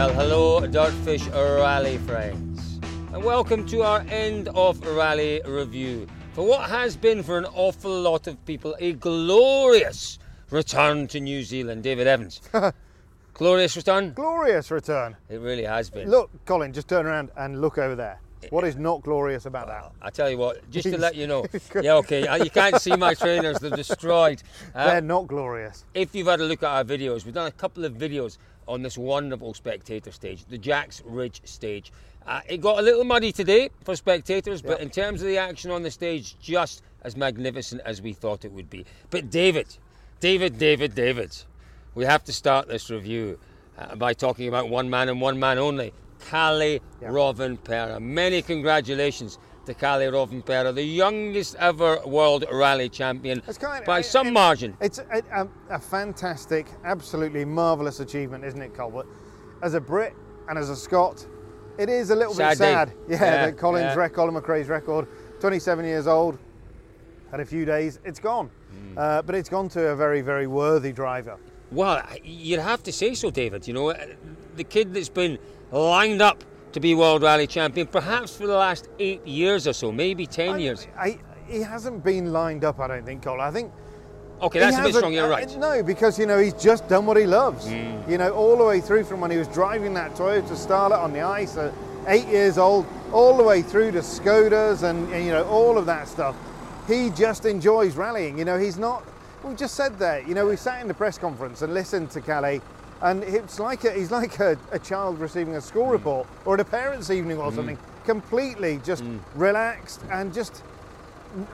Well, hello, Dirtfish Rally friends, and welcome to our end of rally review for what has been for an awful lot of people a glorious return to New Zealand. David Evans. glorious return? Glorious return. It really has been. Look, Colin, just turn around and look over there. What is not glorious about that? I tell you what, just to let you know. Yeah, okay, uh, you can't see my trainers, they're destroyed. Uh, They're not glorious. if you've had a look at our videos, we've done a couple of videos on this wonderful spectator stage, the Jacks Ridge stage. Uh, it got a little muddy today for spectators, but Yep. in terms of the action on the stage, just as magnificent as we thought it would be. But David, David, David, David, we have to start this review uh, by talking about one man and one man only, Kalle Rovanperä. Many congratulations to Kalle Rovanperä, the youngest ever World Rally Champion kind by it- some it- margin. It's a, a, a fantastic, absolutely marvellous achievement, isn't it, Colbert? As a Brit and as a Scot, it is a little Sad bit sad. Yeah, Yeah, that Colin's yeah. record, Colin McRae's record, 27 years old, had a few days, it's gone. Hmm. Uh, but it's gone to a very, very worthy driver. Well, you'd have to say so, David. You know, the kid that's been lined up to be World Rally Champion, perhaps for the last eight years or so, maybe ten years. I, he hasn't been lined up, I don't think, Colin. I think Okay, that's a bit strong. You're uh, right. No, because you know he's just done what he loves. You know, all the way through from when he was driving that Toyota Starlet on the ice at eight years old, all the way through to Skodas and, and, you know all of that stuff. He just enjoys rallying. You know, he's not. We just said that. You know, we sat in the press conference and listened to Kalle. And it's like a, he's like a, a child receiving a school Hmm. report or at a parents' evening or something, completely just Hmm. relaxed and just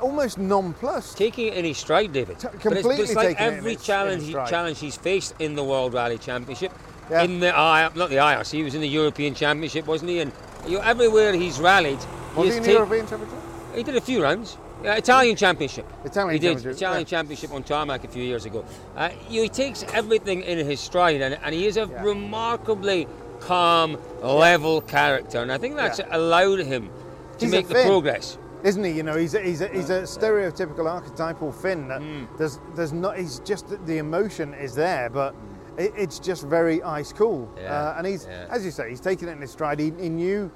almost nonplussed. Taking it in his stride, David. T- but it's, completely it's like taking it every in challenge, its he, stride. challenge he's faced in the World Rally Championship, Yeah. in the I, not the IRC, he was in the European Championship, wasn't he? And you know, everywhere he's rallied, Was he he in the take- European Championship? He did a few rounds. Yeah, Italian Championship. Italian he did. Championship, Italian yeah. Championship on tarmac a few years ago. Uh, he takes everything in his stride, and, and he is a Yeah. remarkably calm, level character, and I think that's Yeah. allowed him to He's make the Finn. progress. isn't he? You know, he's a, he's a, he's a stereotypical archetypal Finn. That Hmm. there's there's not. He's just the emotion is there, but it, it's just very ice cool. Uh, and he's, as you say, he's taken it in his stride. He, he knew.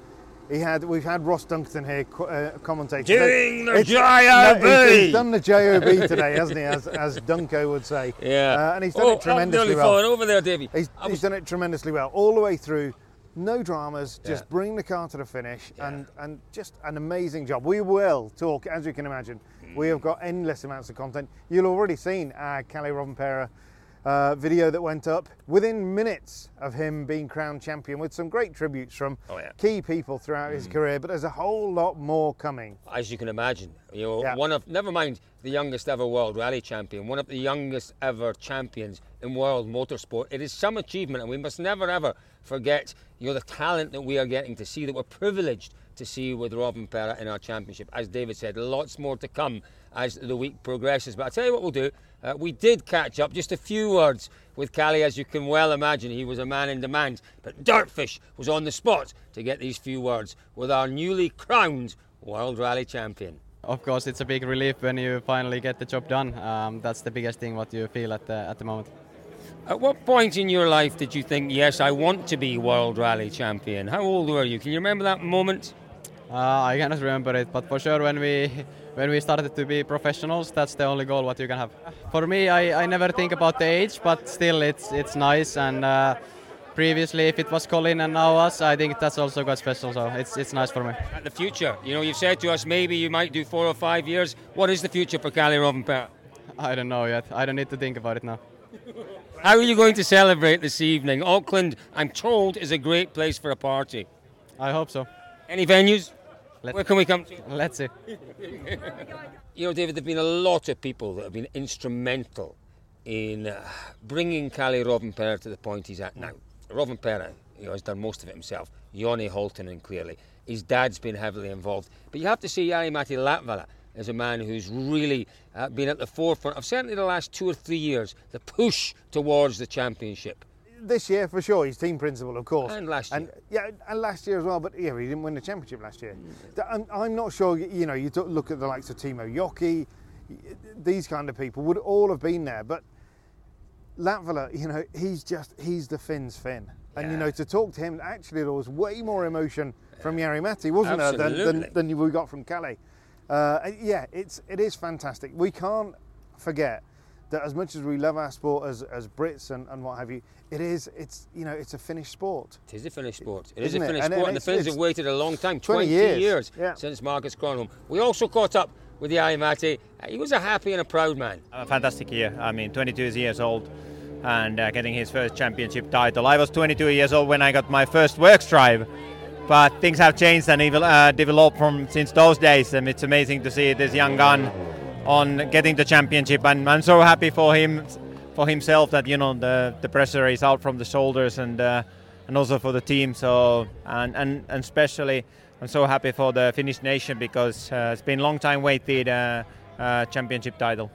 He had. We've had Ross Duncan here uh, commentating. Doing the JOB. no, he's, he's done the job today, hasn't he? As, as Dunko would say. Yeah. Uh, and he's done oh, it tremendously well. over there, Davey. He's, I he's done it tremendously well all the way through. No dramas, just Yeah. bring the car to the finish, and and just an amazing job. We will talk, as you can imagine. We have got endless amounts of content. You'll already seen our Kalle Rovanperä uh, video that went up within minutes of him being crowned champion, with some great tributes from Oh, yeah. key people throughout his career. But there's a whole lot more coming. as you can imagine. You know, Yeah. one of never mind the youngest ever world rally champion, one of the youngest ever champions in world motorsport. It is some achievement, and we must never ever forget you know the talent that we are getting to see that we're privileged to see with Rovanperä in our championship. As David said, lots more to come as the week progresses. But I'll tell you what we'll do. Uh, we did catch up, just a few words with Kalle, as you can well imagine. He was a man in demand, but Dirtfish was on the spot to get these few words with our newly crowned World Rally Champion. Of course, it's a big relief when you finally get the job done. Um, that's the biggest thing what you feel at the at the moment. At what point in your life did you think, yes, I want to be World Rally Champion? How old were you? Can you remember that moment? Uh, I cannot remember it, but for sure when we when we started to be professionals, that's the only goal what you can have. For me, I, I never think about the age, but still it's it's nice. And uh, previously, if it was Colin and now us, I think that's also quite special. So it's it's nice for me. At the future, you know, you've said to us maybe you might do four or five years. What is the future for Kalle Rovanperä? I don't know yet. I don't need to think about it now. How are you going to celebrate this evening? Auckland, I'm told, is a great place for a party. I hope so. Any venues? Let's, Where can we come to? let's see. You know, David, there have been a lot of people that have been instrumental in uh, bringing Kalle Rovanperä to the point he's at now. Rovanperä, you know, has done most of it himself. Jonne Halttunen, clearly. His dad's been heavily involved. But you have to say Jari-Matti Latvala is a man who's really uh, been at the forefront of certainly the last two or three years, the push towards the championship. This year, for sure, he's team principal, of course. And last And yeah, and last year as well. But yeah, he didn't win the championship last year. Th- I'm, I'm not sure. You know, you look at the likes of Timo Yoki, these kind of people would all have been there. But Latvala, you know, he's just he's the Finn's Finn. And you know, to talk to him, actually, there was way more emotion from Jari Matti, wasn't there, than, than, than we got from Kalle. Uh, yeah, it's it is fantastic. We can't forget that as much as we love our sport as, as Brits and, and what have you, it is it's you know it's a Finnish sport. It is a Finnish sport. It is Isn't a? Finnish And- sport, and and the Finns have waited a long time 20 20, years. years Yeah. since Marcus Grönholm. We also caught up with Jari Matti. Uh, He was a happy and a proud man. A fantastic year. I mean, 22 years old and uh, getting his first championship title. I was 22 years old when I got my first works drive, but things have changed and even uh, developed from since those days. And it's amazing to see this young gun on getting the championship, and I'm so happy for him, for himself that you know the the pressure is out from the shoulders and. Uh, and also for the team, so and, and, and especially I'm so happy for the Finnish nation because uh, it's been a long time waited uh, uh, championship title.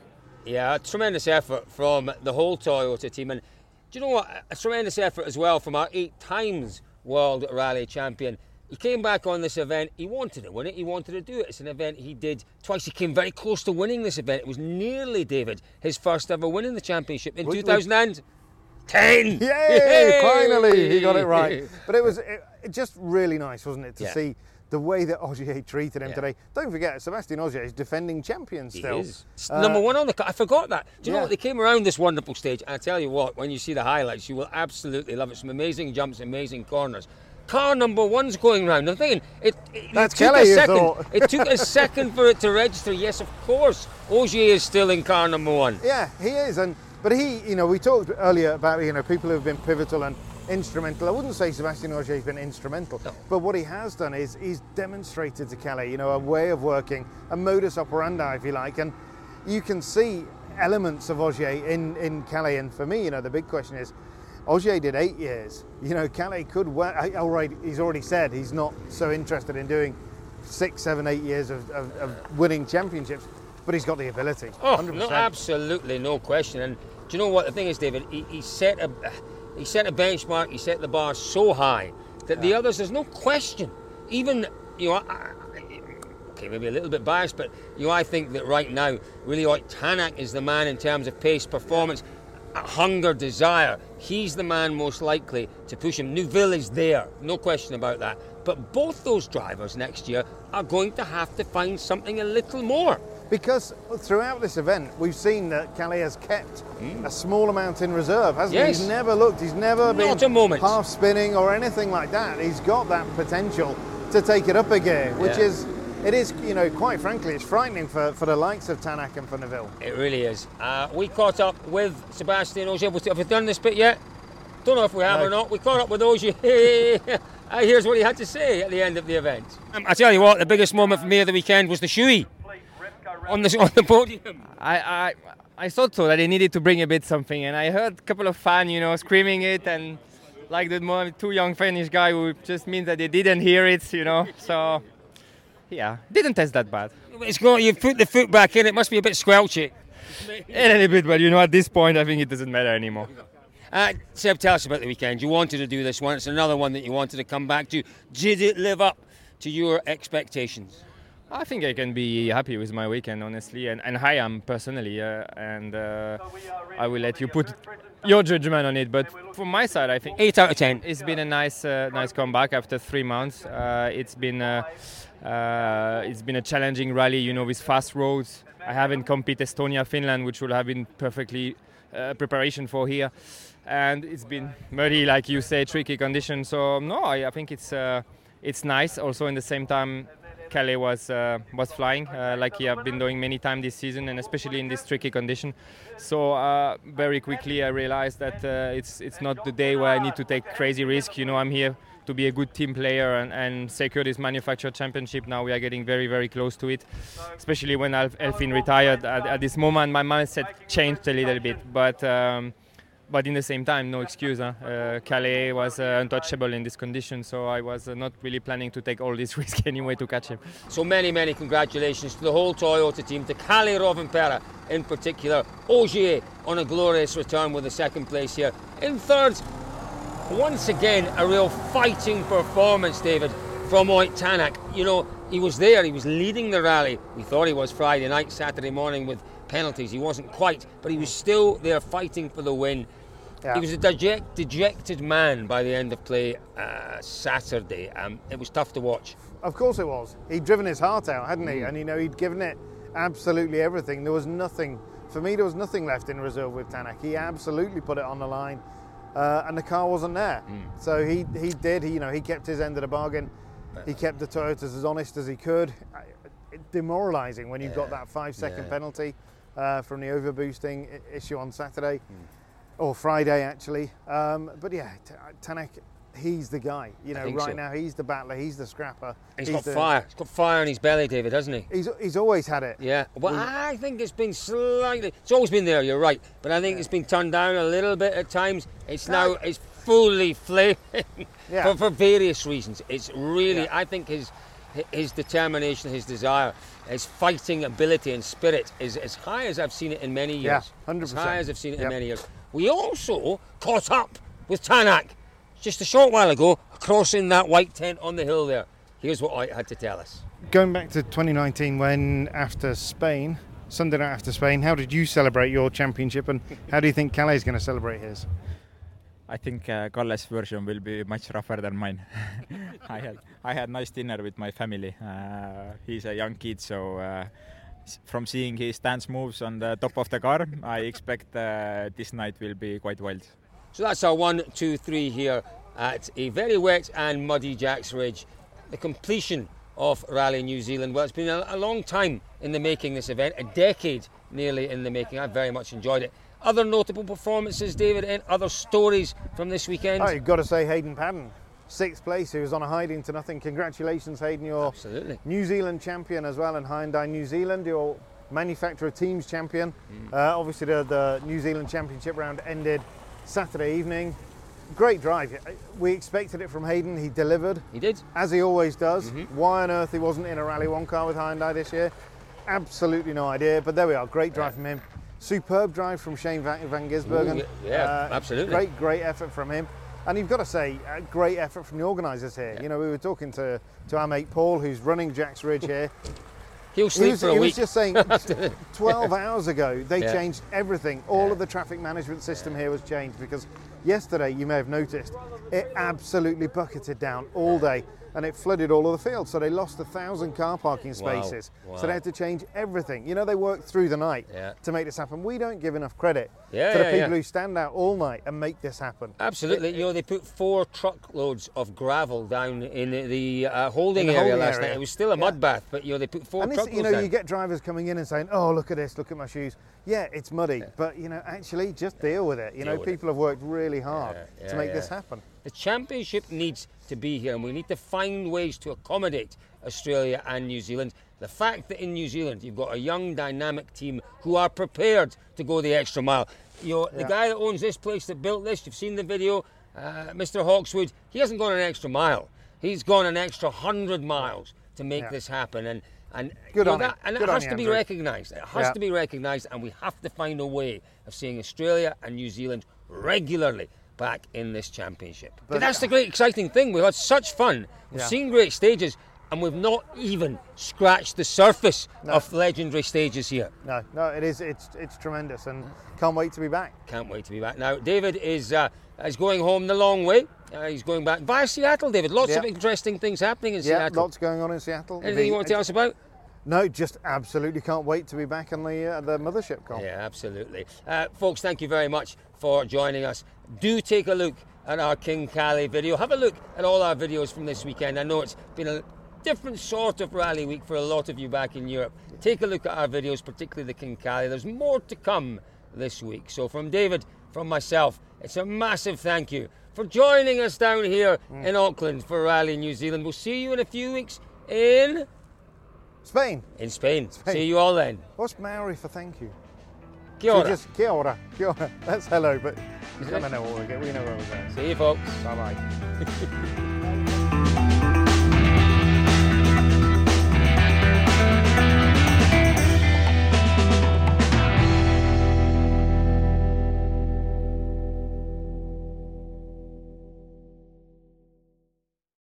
Yeah, tremendous effort from the whole Toyota team. And do you know what? A tremendous effort as well from our eight times World Rally Champion. He came back on this event. He wanted to win it. He wanted to do it. It's an event he did twice. He came very close to winning this event. It was nearly, David, his first ever win in the championship in We- we- 2010. Yay! Finally, he got it right. But it was it, it just really nice, wasn't it, to Yeah. see the way that Ogier treated him Yeah. today. Don't forget, Sébastien Ogier is defending champion He still. is. Uh, number one on the. I forgot that. Do you know what? They came around this wonderful stage. And I tell you what, when you see the highlights, you will absolutely love it. Some amazing jumps, amazing corners. Car number one's going round. I'm thinking it. it That's it took Kelly, a second. it took a second for it to register. Yes, of course. Ogier is still in car number one. Yeah, he is, and but he, you know, we talked earlier about you know people who have been pivotal and instrumental. I wouldn't say Sébastien Ogier's been instrumental, no. but what he has done is he's demonstrated to Kalle, you know, a way of working, a modus operandi, if you like, and you can see elements of Ogier in in Kalle. And for me, you know, the big question is. Ogier did eight years. You know, Kalle could. Well, all right, he's already said he's not so interested in doing six, seven, eight years of, of, of winning championships, but he's got the ability. Oh, 100%. no, absolutely, no question. And do you know what the thing is, David? He, he set a he set a benchmark. He set the bar so high that the others, there's no question. Even you know, I, okay, maybe a little bit biased, but you know, I think that right now, really, like Tänak is the man in terms of pace, performance, uh, hunger, desire. He's the man most likely to push him. Neuville is there, no question about that. But both those drivers next year are going to have to find something a little more. Because throughout this event, we've seen that Kalle has kept hmm. a small amount in reserve, hasn't he? Yes. He's never looked, he's never Not been half spinning or anything like that. He's got that potential to take it up a gear, which Yeah. is, it is, you know, quite frankly, it's frightening for, for the likes of Tänak and for Neuville. It really is. Uh, we caught up with Sébastien Ogier. Have we done this bit yet? Don't know if we have No. or not. We caught up with Ogier. Uh, here's what he had to say at the end of the event. Um, I tell you what, the biggest moment for me of the weekend was the shoey on the on the podium. I, I I thought so that they needed to bring a bit something, and I heard a couple of fans, you know, screaming it, and like the two young Finnish guy who just means that they didn't hear it, you know. So yeah, didn't taste that bad. It's got you put the foot back in. It must be a bit squelchy. A little bit, but you know, at this point, I think it doesn't matter anymore. Uh, Seb, tell us about the weekend. You wanted to do this one. It's another one that you wanted to come back to. Did it live up to your expectations? I think I can be happy with my weekend, honestly, and, and I am personally, uh, and uh, I will let you put your judgment on it. But from my side, I think Eight out of ten. It's been a nice, uh, nice comeback after three months. Uh, it's been, uh, it's been a challenging rally, you know, with fast roads. I haven't competed Estonia, Finland, which would have been perfectly uh, preparation for here, and it's been muddy, like you say, tricky conditions. So no, I, I think it's, uh, it's nice. Also, in the same time. Kalle was uh, was flying uh, like he have been doing many times this season, and especially in this tricky condition. So uh, very quickly I realized that uh, it's it's not the day where I need to take crazy risk. You know, I'm here to be a good team player and, and secure this manufacturer championship. Now we are getting very, very close to it, especially when Elf, Elfyn retired. At, at, this moment, my mindset changed a little bit, but. Um, but in the same time, no excuse. Huh? Uh, Kalle was uh, untouchable in this condition, so I was uh, not really planning to take all this risk anyway to catch him. So many, many congratulations to the whole Toyota team, to Kalle Rovanperä in particular, Ogier on a glorious return with the second place here. In third, once again, a real fighting performance, David, from Ott Tänak. You know, he was there, he was leading the rally. We thought he was Friday night, Saturday morning with penalties. He wasn't quite, but he was still there fighting for the win. Yeah. He was a deject, dejected man by the end of play uh, Saturday. Um, it was tough to watch. Of course it was. He'd driven his heart out, hadn't he? Mm. And you know, he'd given it absolutely everything. There was nothing, for me, there was nothing left in reserve with Tänak. He absolutely put it on the line uh, and the car wasn't there. Mm. So he he did. He you know he kept his end of the bargain. He kept the Toyotas as honest as he could. Demoralising when you've yeah. got that five second yeah. penalty uh, from the overboosting issue on Saturday mm. or Friday actually. Um, but yeah, Tänak he's the guy. You know, right so. now he's the battler, he's the scrapper. He's, he's got the, fire. He's got fire in his belly, David, hasn't he? He's he's always had it. Yeah. Well, I think it's been slightly. It's always been there. You're right, but I think yeah. it's been turned down a little bit at times. It's now it's fully flaming yeah. for, for various reasons. It's really. Yeah. I think his his determination, his desire, his fighting ability and spirit is as high as I've seen it in many years. Yeah, hundred percent. As high as I've seen it yep. in many years. We also caught up with Tänak just a short while ago, crossing that white tent on the hill there. Here's what I had to tell us. Going back to 2019, when after Spain, Sunday night after Spain, how did you celebrate your championship and how do you think Kalle is going to celebrate his? I think uh, Kalle's version will be much rougher than mine. I had I had nice dinner with my family. Uh, he's a young kid, so uh, from seeing his dance moves on the top of the car, I expect uh, this night will be quite wild. So that's our one, two, three here at a very wet and muddy Jacks Ridge. The completion of Rally New Zealand. Well, it's been a, a long time in the making, this event, a decade nearly in the making. I've very much enjoyed it. Other notable performances, David, and other stories from this weekend? Oh, you've got to say Hayden Paddon, sixth place, He was on a hiding to nothing. Congratulations, Hayden, you're Absolutely. New Zealand champion as well in Hyundai New Zealand. You're manufacturer teams champion. Mm. Uh, obviously, the, the New Zealand Championship round ended Saturday evening. Great drive. We expected it from Hayden. He delivered. He did. As he always does. Mm-hmm. Why on earth he wasn't in a Rally 1 car with Hyundai this year? Absolutely no idea. But there we are. Great drive yeah. from him. Superb drive from Shane Van, Van Gisbergen. Ooh, yeah, uh, absolutely. Great, great effort from him. And you've got to say, a great effort from the organisers here. Yeah. You know, we were talking to, to our mate Paul, who's running Jacks Ridge here. He'll sleep he was, for a he week. was just saying 12 hours ago they yeah. changed everything. All yeah. of the traffic management system here was changed because yesterday, you may have noticed, it absolutely bucketed down all day and it flooded all of the fields. So they lost a thousand car parking spaces. Wow. Wow. So they had to change everything. You know, they worked through the night yeah. to make this happen. We don't give enough credit yeah, to the people who stand out all night and make this happen. Absolutely. It, you know, they put four truckloads of gravel down in the uh, holding the area holding last area. night. It was still a mud bath, but you know, they put four and this, truckloads You know, down. you get drivers coming in and saying, "Oh, look at this! Look at my shoes." Yeah, it's muddy, but you know, actually, just deal with it. You deal know, people it. have worked really hard to make this happen. The championship needs to be here, and we need to find ways to accommodate Australia and New Zealand. The fact that in New Zealand you've got a young, dynamic team who are prepared to go the extra mile. You know, yeah. the guy that owns this place that built this, you've seen the video, uh, Mr. Hawkswood, he hasn't gone an extra mile. He's gone an extra hundred miles to make yeah. this happen, and and Good on that, and Good it has to Andrew. be recognised. It has yeah. to be recognised, and we have to find a way of seeing Australia and New Zealand regularly back in this championship. But, but that's the great exciting thing. We've had such fun. We've yeah. seen great stages and we've not even scratched the surface no. of legendary stages here. No, no, it is. It's it's tremendous, and can't wait to be back. Can't wait to be back. Now, David is uh, is going home the long way. Uh, he's going back via Seattle, David. Lots yeah. of interesting things happening in yeah, Seattle. lots going on in Seattle. Anything the, you want to tell us about? No, just absolutely can't wait to be back on the uh, the mothership call. Yeah, absolutely. Uh, folks, thank you very much for joining us. Do take a look at our King Kalle video. Have a look at all our videos from this weekend. I know it's been a different sort of rally week for a lot of you back in Europe. Take a look at our videos, particularly the King Kalle. There's more to come this week. So from David, from myself, it's a massive thank you for joining us down here Mm. in Auckland for Rally New Zealand. We'll see you in a few weeks in Spain. in Spain. Spain. See you all then. What's Maori for thank you? Kia So ora. just kia ora. Kia ora. That's hello, but I it? don't know what we're going. We know where we're going. See you, folks. Bye bye.